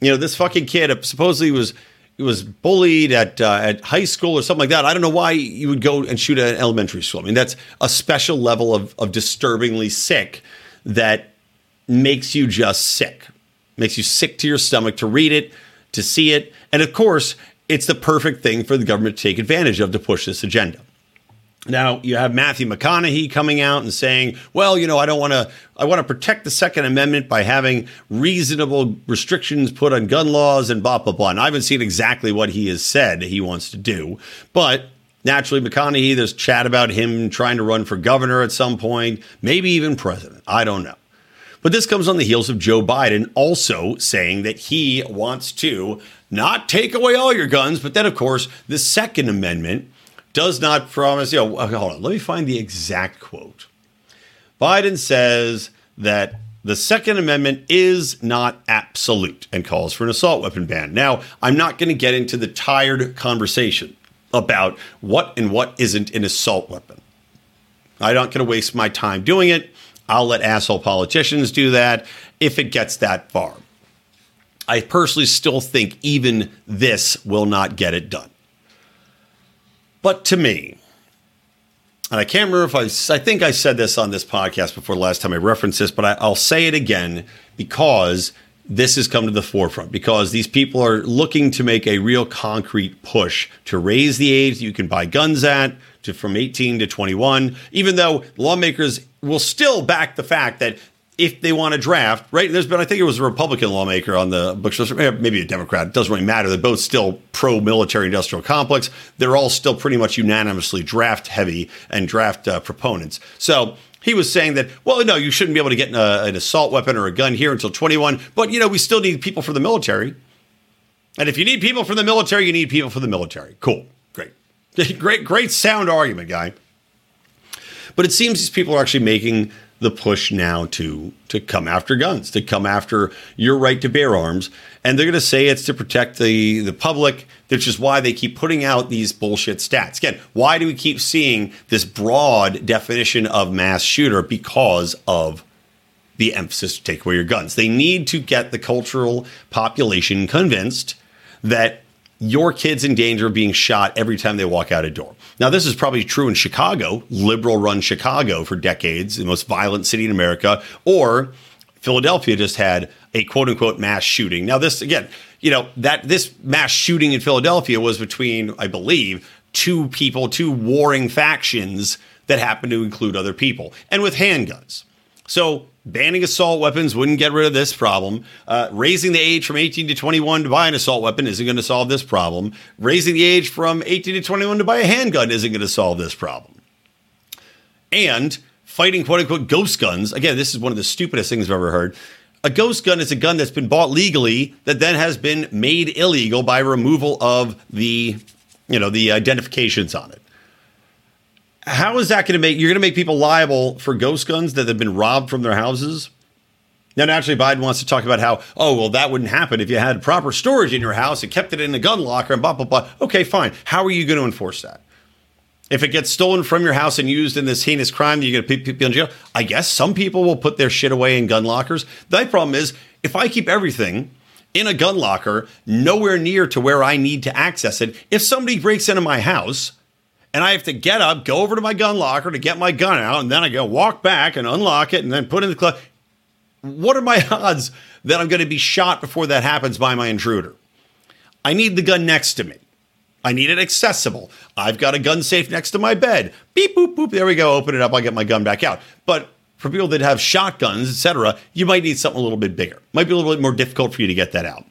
You know, this fucking kid supposedly was he was bullied at uh, at high school or something like that. I don't know why you would go and shoot at an elementary school. I mean, that's a special level of, of disturbingly sick that makes you just sick, makes you sick to your stomach to read it, to see it, and of course, it's the perfect thing for the government to take advantage of to push this agenda. Now you have Matthew McConaughey coming out and saying, "Well, you know, I don't want to. I want to protect the Second Amendment by having reasonable restrictions put on gun laws and blah blah blah." And I haven't seen exactly what he has said he wants to do, but naturally, McConaughey. There's chat about him trying to run for governor at some point, maybe even president. I don't know. But this comes on the heels of Joe Biden also saying that he wants to not take away all your guns, but then, of course, the Second Amendment does not promise, you know, uh, hold on, let me find the exact quote. Biden says that the Second Amendment is not absolute and calls for an assault weapon ban. Now, I'm not going to get into the tired conversation about what and what isn't an assault weapon. I'm not going to waste my time doing it. I'll let asshole politicians do that if it gets that far. I personally still think even this will not get it done. But to me, and I can't remember if I, I think I said this on this podcast before the last time I referenced this, but I, I'll say it again because this has come to the forefront because these people are looking to make a real concrete push to raise the age you can buy guns at to from 18 to 21 even though lawmakers will still back the fact that if they want to draft, right? There's been, I think it was a Republican lawmaker on the books, maybe a Democrat. It doesn't really matter. They're both still pro military industrial complex. They're all still pretty much unanimously draft heavy and draft uh, proponents. So he was saying that, well, no, you shouldn't be able to get a, an assault weapon or a gun here until 21. But, you know, we still need people for the military. And if you need people for the military, you need people for the military. Cool. Great. [LAUGHS] great, great sound argument, guy. But it seems these people are actually making the push now to to come after guns, to come after your right to bear arms, and they're going to say it's to protect the the public. Which is why they keep putting out these bullshit stats. Again, why do we keep seeing this broad definition of mass shooter? Because of the emphasis to take away your guns. They need to get the cultural population convinced that your kid's in danger of being shot every time they walk out a door. Now, this is probably true in Chicago, liberal run Chicago for decades, the most violent city in America, or Philadelphia just had a quote unquote mass shooting. Now, this again, you know, that this mass shooting in Philadelphia was between, I believe, two people, two warring factions that happened to include other people and with handguns. So banning assault weapons wouldn't get rid of this problem. Uh, raising the age from 18 to 21 to buy an assault weapon isn't going to solve this problem. Raising the age from 18 to 21 to buy a handgun isn't going to solve this problem. And fighting quote unquote ghost guns, again, this is one of the stupidest things I've ever heard. A ghost gun is a gun that's been bought legally that then has been made illegal by removal of the, you know, the identifications on it. How is that going to make you're going to make people liable for ghost guns that have been robbed from their houses? Now, naturally, Biden wants to talk about how, oh, well, that wouldn't happen if you had proper storage in your house and kept it in a gun locker and blah, blah, blah. Okay, fine. How are you going to enforce that? If it gets stolen from your house and used in this heinous crime, you're going to put people in jail. I guess some people will put their shit away in gun lockers. The problem is, if I keep everything in a gun locker, nowhere near to where I need to access it, if somebody breaks into my house and I have to get up, go over to my gun locker to get my gun out, and then I go walk back and unlock it and then put it in the club, what are my [LAUGHS] odds that I'm going to be shot before that happens by my intruder? I need the gun next to me. I need it accessible. I've got a gun safe next to my bed. Beep boop boop. There we go. Open it up. I get my gun back out. But for people that have shotguns, etc., you might need something a little bit bigger. Might be a little bit more difficult for you to get that out.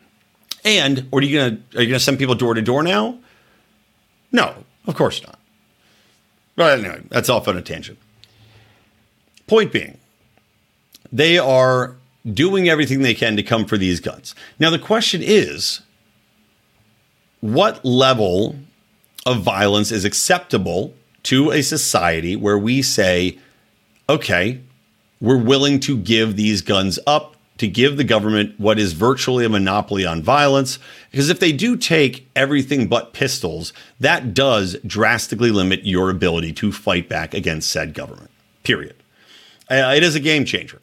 And or are you gonna are you gonna send people door to door now? No, of course not. But anyway, that's off on a tangent. Point being, they are doing everything they can to come for these guns. Now the question is what level of violence is acceptable to a society where we say, okay, we're willing to give these guns up to give the government what is virtually a monopoly on violence. Because if they do take everything but pistols, that does drastically limit your ability to fight back against said government, period. Uh, it is a game changer.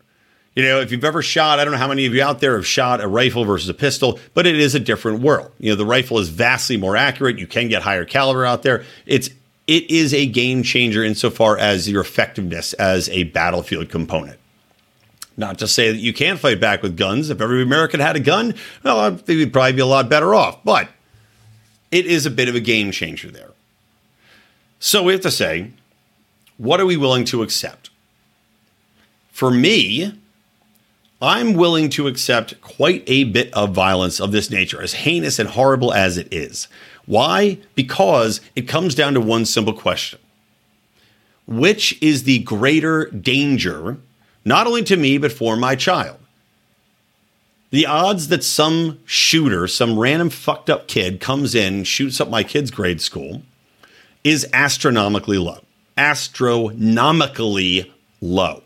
You know, if you've ever shot, I don't know how many of you out there have shot a rifle versus a pistol, but it is a different world. You know, the rifle is vastly more accurate. You can get higher caliber out there. It's it is a game changer insofar as your effectiveness as a battlefield component. Not to say that you can't fight back with guns. If every American had a gun, well, I think we'd probably be a lot better off. But it is a bit of a game changer there. So we have to say, what are we willing to accept? For me, I'm willing to accept quite a bit of violence of this nature, as heinous and horrible as it is. Why? Because it comes down to one simple question Which is the greater danger, not only to me, but for my child? The odds that some shooter, some random fucked up kid comes in, shoots up my kid's grade school, is astronomically low. Astronomically low.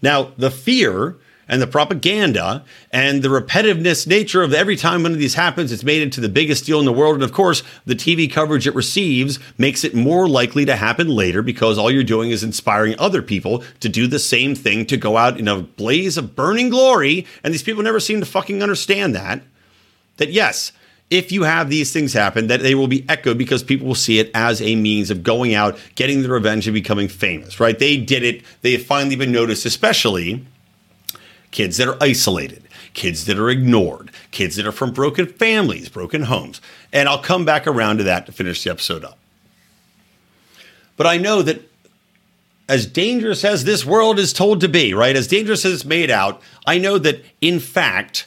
Now, the fear and the propaganda and the repetitiveness nature of every time one of these happens, it's made into the biggest deal in the world. And of course, the TV coverage it receives makes it more likely to happen later because all you're doing is inspiring other people to do the same thing, to go out in a blaze of burning glory. And these people never seem to fucking understand that. That yes, if you have these things happen, that they will be echoed because people will see it as a means of going out, getting the revenge, and becoming famous, right? They did it. They have finally been noticed, especially kids that are isolated, kids that are ignored, kids that are from broken families, broken homes. And I'll come back around to that to finish the episode up. But I know that as dangerous as this world is told to be, right? As dangerous as it's made out, I know that in fact,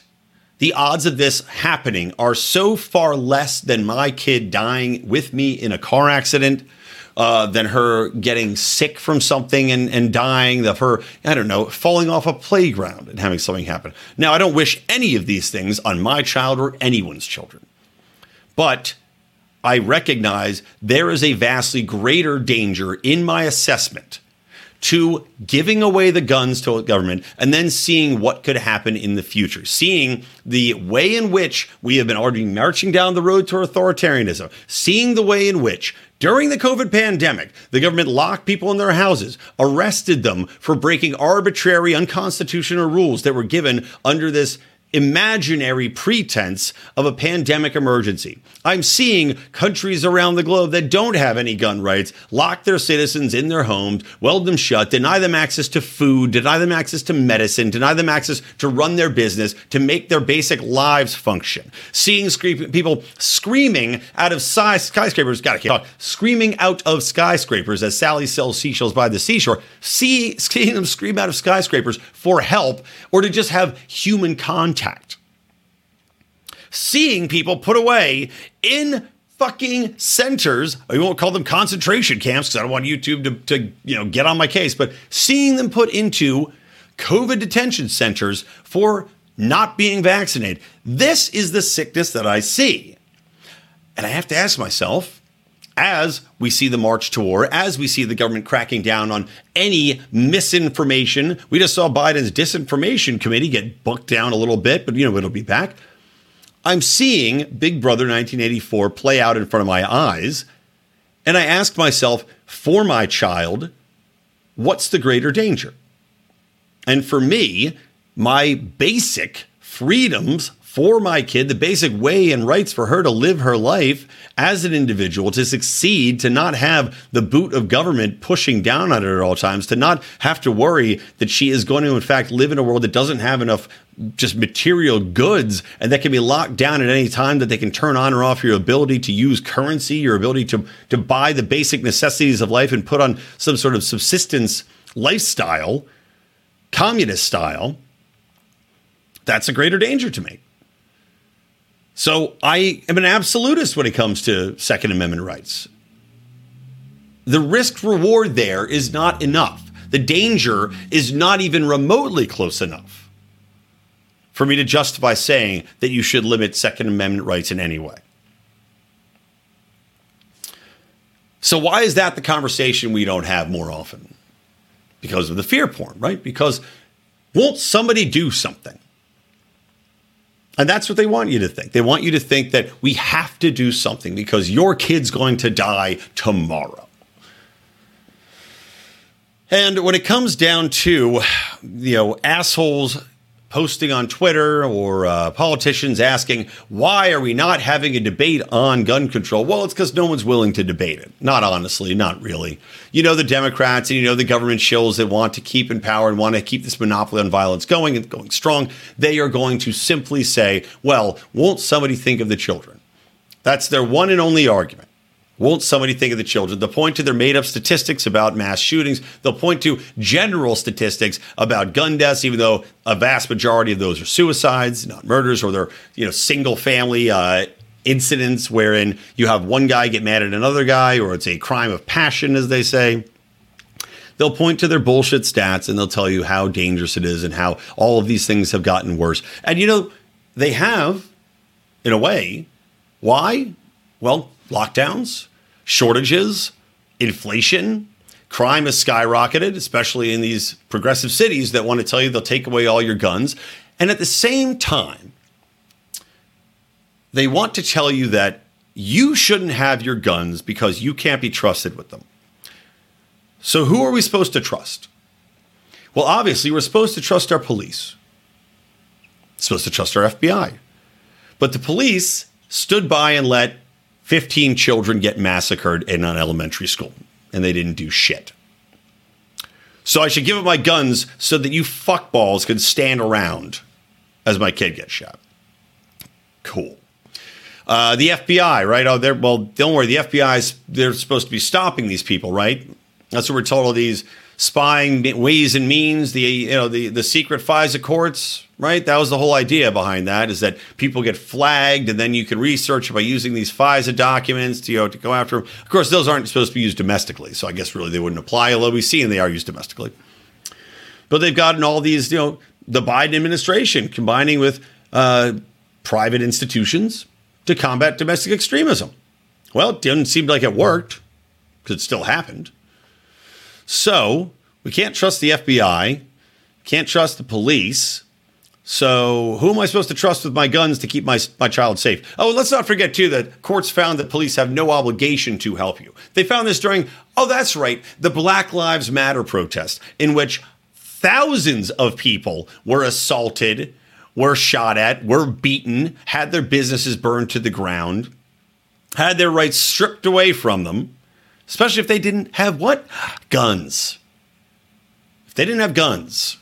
the odds of this happening are so far less than my kid dying with me in a car accident, uh, than her getting sick from something and, and dying, of her, I don't know, falling off a playground and having something happen. Now, I don't wish any of these things on my child or anyone's children. But I recognize there is a vastly greater danger in my assessment to giving away the guns to a government and then seeing what could happen in the future, seeing the way in which we have been already marching down the road to authoritarianism, seeing the way in which during the COVID pandemic, the government locked people in their houses, arrested them for breaking arbitrary, unconstitutional rules that were given under this imaginary pretense of a pandemic emergency. I'm seeing countries around the globe that don't have any gun rights lock their citizens in their homes, weld them shut, deny them access to food, deny them access to medicine, deny them access to run their business, to make their basic lives function. Seeing people screaming out of skyscrapers, gotta talking, screaming out of skyscrapers as Sally sells seashells by the seashore, see, seeing them scream out of skyscrapers for help or to just have human contact contact. Seeing people put away in fucking centers. I won't call them concentration camps because I don't want YouTube to, to you know get on my case, but seeing them put into COVID detention centers for not being vaccinated. This is the sickness that I see. And I have to ask myself, as we see the march to war, as we see the government cracking down on any misinformation. We just saw Biden's disinformation committee get booked down a little bit, but you know, it'll be back. I'm seeing Big Brother 1984 play out in front of my eyes. And I ask myself, for my child, what's the greater danger? And for me, my basic freedoms for my kid, the basic way and rights for her to live her life as an individual, to succeed, to not have the boot of government pushing down on her at all times, to not have to worry that she is going to, in fact, live in a world that doesn't have enough just material goods and that can be locked down at any time that they can turn on or off your ability to use currency, your ability to, to buy the basic necessities of life and put on some sort of subsistence lifestyle, communist style. That's a greater danger to me. So I am an absolutist when it comes to Second Amendment rights. The risk reward there is not enough. The danger is not even remotely close enough for me to justify saying that you should limit Second Amendment rights in any way. So, why is that the conversation we don't have more often? Because of the fear porn, right? Because won't somebody do something? And that's what they want you to think. They want you to think that we have to do something because your kid's going to die tomorrow. And when it comes down to, you know, assholes posting on Twitter or uh, politicians asking, why are we not having a debate on gun control? Well, it's because no one's willing to debate it. Not honestly, not really. You know, the Democrats and you know the government shills that want to keep in power and want to keep this monopoly on violence going and going strong, they are going to simply say, well, won't somebody think of the children? That's their one and only argument. Won't somebody think of the children? They'll point to their made up statistics about mass shootings. They'll point to general statistics about gun deaths, even though a vast majority of those are suicides, not murders, or they're you know single family uh, incidents wherein you have one guy get mad at another guy, or it's a crime of passion, as they say. They'll point to their bullshit stats and they'll tell you how dangerous it is and how all of these things have gotten worse. And you know, they have, in a way. Why? Well, lockdowns, shortages, inflation, crime has skyrocketed, especially in these progressive cities that want to tell you they'll take away all your guns. And at the same time, they want to tell you that you shouldn't have your guns because you can't be trusted with them. So, who are we supposed to trust? Well, obviously, we're supposed to trust our police, we're supposed to trust our FBI. But the police stood by and let 15 children get massacred in an elementary school, and they didn't do shit. So I should give up my guns so that you fuckballs can stand around as my kid gets shot. Cool. Uh, the FBI, right? Oh, they're well. Don't worry. The FBI's they're supposed to be stopping these people, right? That's what we're told. All these spying ways and means, the you know the the secret FISA courts, right? That was the whole idea behind that is that people get flagged and then you can research by using these FISA documents to you know to go after them. Of course, those aren't supposed to be used domestically, so I guess really they wouldn't apply. Although we see and they are used domestically, but they've gotten all these you know the Biden administration combining with uh, private institutions to combat domestic extremism. Well, it didn't seem like it worked because it still happened. So We can't trust the FBI, can't trust the police. So, who am I supposed to trust with my guns to keep my, my child safe? Oh, let's not forget, too, that courts found that police have no obligation to help you. They found this during, oh, that's right, the Black Lives Matter protest, in which thousands of people were assaulted, were shot at, were beaten, had their businesses burned to the ground, had their rights stripped away from them, especially if they didn't have what? Guns. If they didn't have guns,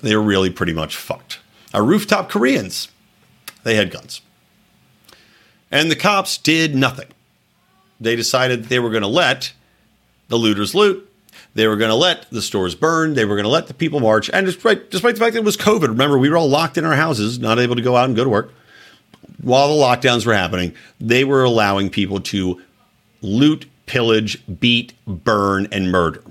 they were really pretty much fucked. Our rooftop Koreans, they had guns. And the cops did nothing. They decided they were going to let the looters loot. They were going to let the stores burn. They were going to let the people march. And despite, despite the fact that it was COVID, remember, we were all locked in our houses, not able to go out and go to work. While the lockdowns were happening, they were allowing people to loot, pillage, beat, burn, and murder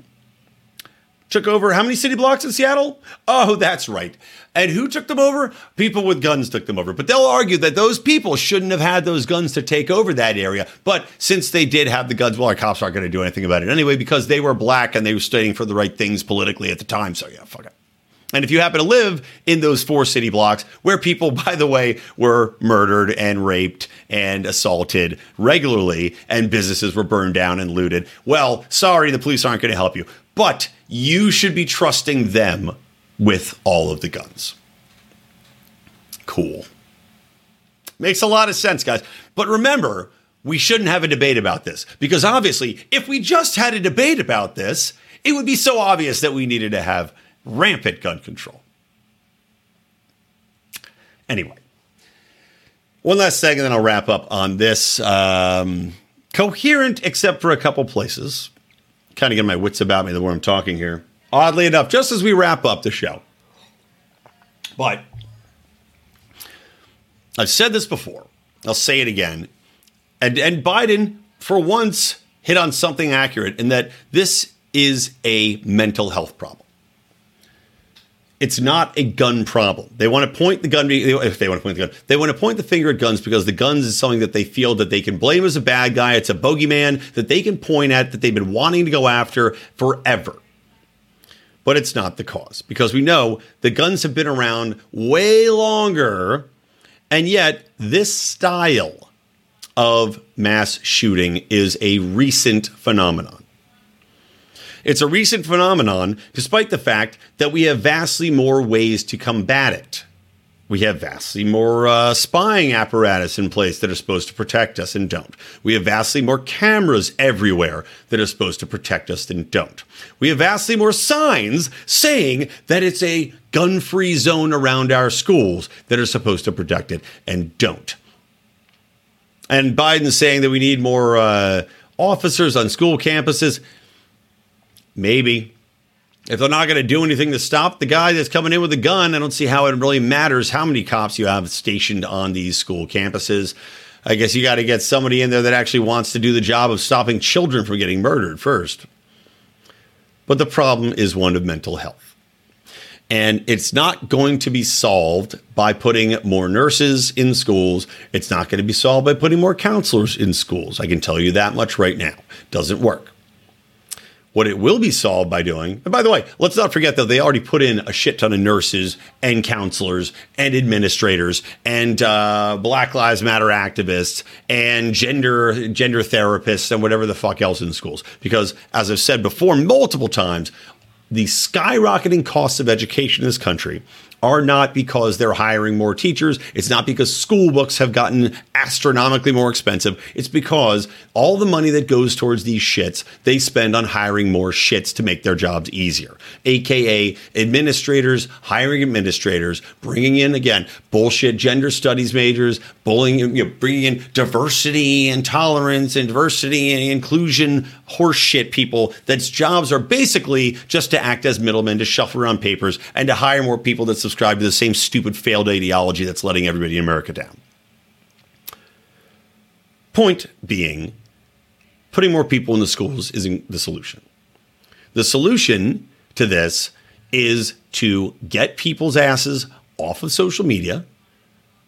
took over how many city blocks in Seattle? Oh, that's right. And who took them over? People with guns took them over. But they'll argue that those people shouldn't have had those guns to take over that area. But since they did have the guns, well, our cops aren't going to do anything about it anyway because they were black and they were standing for the right things politically at the time. So yeah, fuck it. And if you happen to live in those four city blocks where people, [LAUGHS] by the way, were murdered and raped and assaulted regularly and businesses were burned down and looted, well, sorry, the police aren't going to help you. But you should be trusting them with all of the guns. Cool. Makes a lot of sense, guys. But remember, we shouldn't have a debate about this because obviously, if we just had a debate about this, it would be so obvious that we needed to have rampant gun control. Anyway, one last second, then I'll wrap up on this. Um, coherent, except for a couple places kind of get my wits about me the more I'm talking here. Oddly enough, just as we wrap up the show. But I've said this before. I'll say it again. And, and Biden, for once, hit on something accurate in that this is a mental health problem it's not a gun problem. They want to point the gun if they want to point the gun. They want to point the finger at guns because the guns is something that they feel that they can blame as a bad guy. It's a bogeyman that they can point at that they've been wanting to go after forever. But it's not the cause because we know the guns have been around way longer and yet this style of mass shooting is a recent phenomenon. It's a recent phenomenon, despite the fact that we have vastly more ways to combat it. We have vastly more uh, spying apparatus in place that are supposed to protect us and don't. We have vastly more cameras everywhere that are supposed to protect us and don't. We have vastly more signs saying that it's a gun free zone around our schools that are supposed to protect it and don't. And Biden's saying that we need more uh, officers on school campuses. Maybe. If they're not going to do anything to stop the guy that's coming in with a gun, I don't see how it really matters how many cops you have stationed on these school campuses. I guess you got to get somebody in there that actually wants to do the job of stopping children from getting murdered first. But the problem is one of mental health. And it's not going to be solved by putting more nurses in schools. It's not going to be solved by putting more counselors in schools. I can tell you that much right now. Doesn't work. What it will be solved by doing, and by the way, let's not forget that they already put in a shit ton of nurses and counselors and administrators and uh, Black Lives Matter activists and gender gender therapists and whatever the fuck else in schools. Because as I've said before multiple times, the skyrocketing costs of education in this country are not because they're hiring more teachers. It's not because school books have gotten astronomically more expensive. It's because all the money that goes towards these shits, they spend on hiring more shits to make their jobs easier. AKA administrators, hiring administrators, bringing in, again, bullshit gender studies majors, bullying, you know, bringing in diversity and tolerance and diversity and inclusion horseshit people that's jobs are basically just to act as middlemen, to shuffle around papers, and to hire more people that subscribe to the same stupid failed ideology that's letting everybody in America down. Point being, putting more people in the schools isn't the solution. The solution to this is to get people's asses off of social media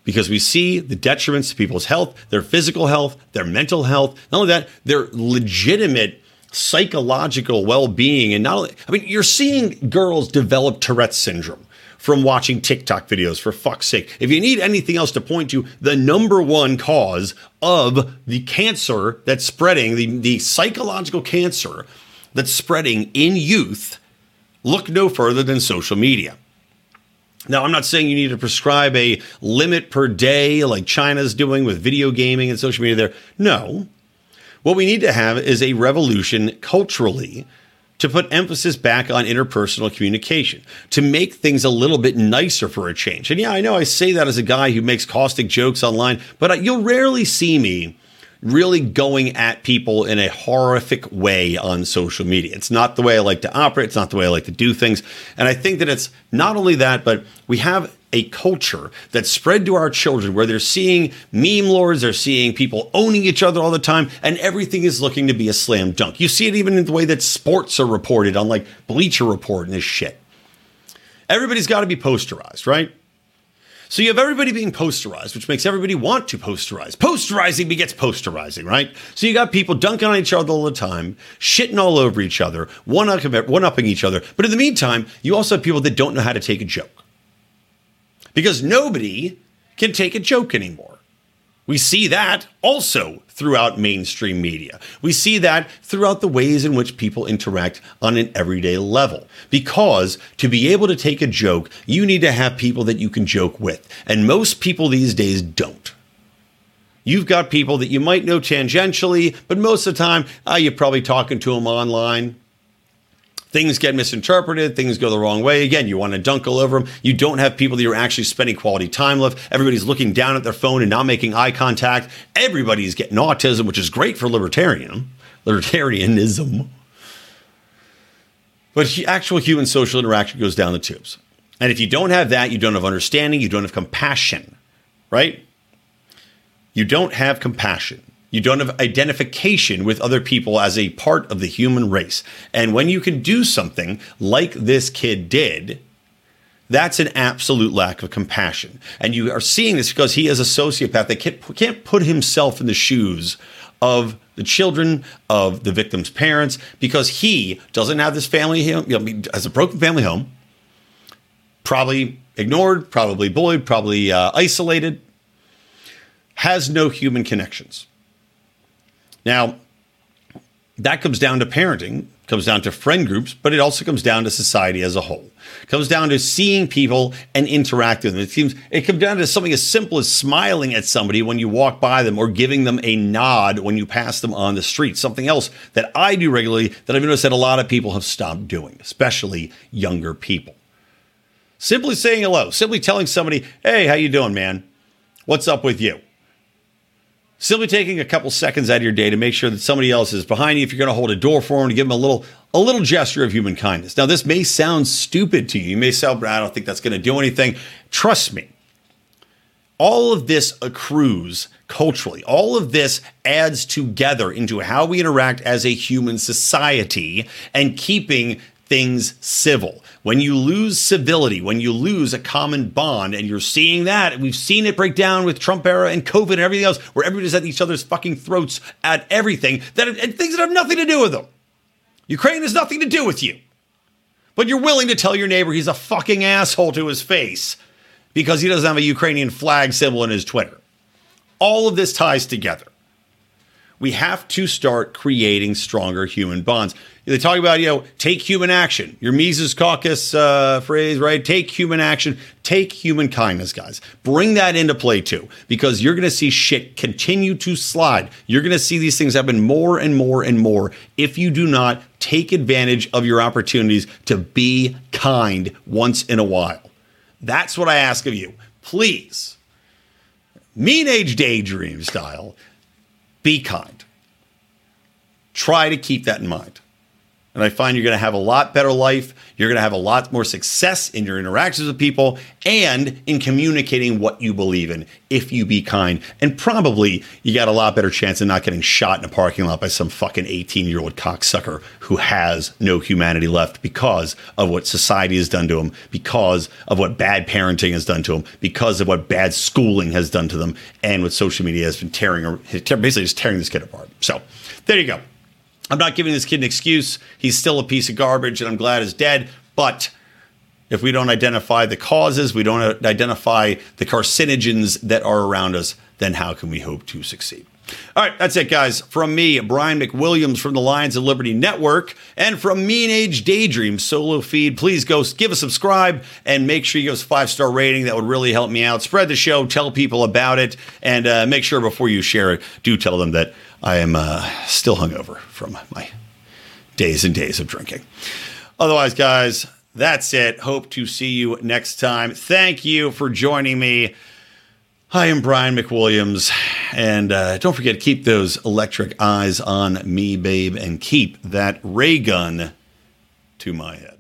because we see the detriments to people's health, their physical health, their mental health, not only that, their legitimate psychological well-being and not only I mean you're seeing girls develop Tourette's syndrome from watching TikTok videos for fuck's sake. If you need anything else to point to, the number one cause of the cancer that's spreading, the, the psychological cancer that's spreading in youth, look no further than social media. Now, I'm not saying you need to prescribe a limit per day like China's doing with video gaming and social media there. No. What we need to have is a revolution culturally to put emphasis back on interpersonal communication, to make things a little bit nicer for a change. And yeah, I know I say that as a guy who makes caustic jokes online, but you'll rarely see me really going at people in a horrific way on social media. It's not the way I like to operate, it's not the way I like to do things. And I think that it's not only that, but we have a culture that's spread to our children where they're seeing meme lords, they're seeing people owning each other all the time, and everything is looking to be a slam dunk. You see it even in the way that sports are reported on like Bleacher Report and this shit. Everybody's got to be posterized, right? So you have everybody being posterized, which makes everybody want to posterize. Posterizing begets posterizing, right? So you got people dunking on each other all the time, shitting all over each other, one upping each other. But in the meantime, you also have people that don't know how to take a joke because nobody can take a joke anymore. We see that also throughout mainstream media. We see that throughout the ways in which people interact on an everyday level. Because to be able to take a joke, you need to have people that you can joke with. And most people these days don't. You've got people that you might know tangentially, but most of the time, uh, you're probably talking to them online things get misinterpreted, things go the wrong way. Again, you want to dunk all over them. You don't have people that you're actually spending quality time with. Everybody's looking down at their phone and not making eye contact. Everybody's getting autism, which is great for libertarian, libertarianism. But actual human social interaction goes down the tubes. And if you don't have that, you don't have understanding, you don't have compassion, right? You don't have compassion. You don't have identification with other people as a part of the human race. And when you can do something like this kid did, that's an absolute lack of compassion. And you are seeing this because he is a sociopath that can't, put himself in the shoes of the children of the victim's parents because he doesn't have this family, home, you know, has a broken family home, probably ignored, probably bullied, probably uh, isolated, has no human connections. Now, that comes down to parenting, comes down to friend groups, but it also comes down to society as a whole. It comes down to seeing people and interacting with them. It seems it comes down to something as simple as smiling at somebody when you walk by them or giving them a nod when you pass them on the street. Something else that I do regularly that I've noticed that a lot of people have stopped doing, especially younger people. Simply saying hello, simply telling somebody, "Hey, how you doing, man? What's up with you?" Simply taking a couple seconds out of your day to make sure that somebody else is behind you. If you're going to hold a door for them, to give them a little a little gesture of human kindness. Now, this may sound stupid to you. You may say, oh, "I don't think that's going to do anything." Trust me. All of this accrues culturally. All of this adds together into how we interact as a human society and keeping things civil. When you lose civility, when you lose a common bond, and you're seeing that, we've seen it break down with Trump era and COVID and everything else, where everybody's at each other's fucking throats at everything that and things that have nothing to do with them. Ukraine has nothing to do with you. But you're willing to tell your neighbor he's a fucking asshole to his face because he doesn't have a Ukrainian flag symbol in his Twitter. All of this ties together. We have to start creating stronger human bonds. They talk about, you know, take human action. Your Mises Caucus uh, phrase, right? Take human action. Take human kindness, guys. Bring that into play too, because you're going to see shit continue to slide. You're going to see these things happen more and more and more if you do not take advantage of your opportunities to be kind once in a while. That's what I ask of you. Please, mean age daydream style, be kind. Try to keep that in mind. And I find you're going to have a lot better life. You're going to have a lot more success in your interactions with people and in communicating what you believe in if you be kind. And probably you got a lot better chance of not getting shot in a parking lot by some fucking 18 year old cocksucker who has no humanity left because of what society has done to him, because of what bad parenting has done to him, because of what bad schooling has done to them, and what social media has been tearing, basically just tearing this kid apart. So there you go. I'm not giving this kid an excuse. He's still a piece of garbage, and I'm glad he's dead. But if we don't identify the causes, we don't identify the carcinogens that are around us, then how can we hope to succeed? All right, that's it, guys. From me, Brian McWilliams from the Lions of Liberty Network, and from Mean Age Daydream solo feed. Please go give a subscribe and make sure you give us a five star rating. That would really help me out. Spread the show, tell people about it, and uh, make sure before you share it, do tell them that I am uh, still hungover from my days and days of drinking. Otherwise, guys, that's it. Hope to see you next time. Thank you for joining me. I am Brian McWilliams, and uh, don't forget to keep those electric eyes on me, babe, and keep that ray gun to my head.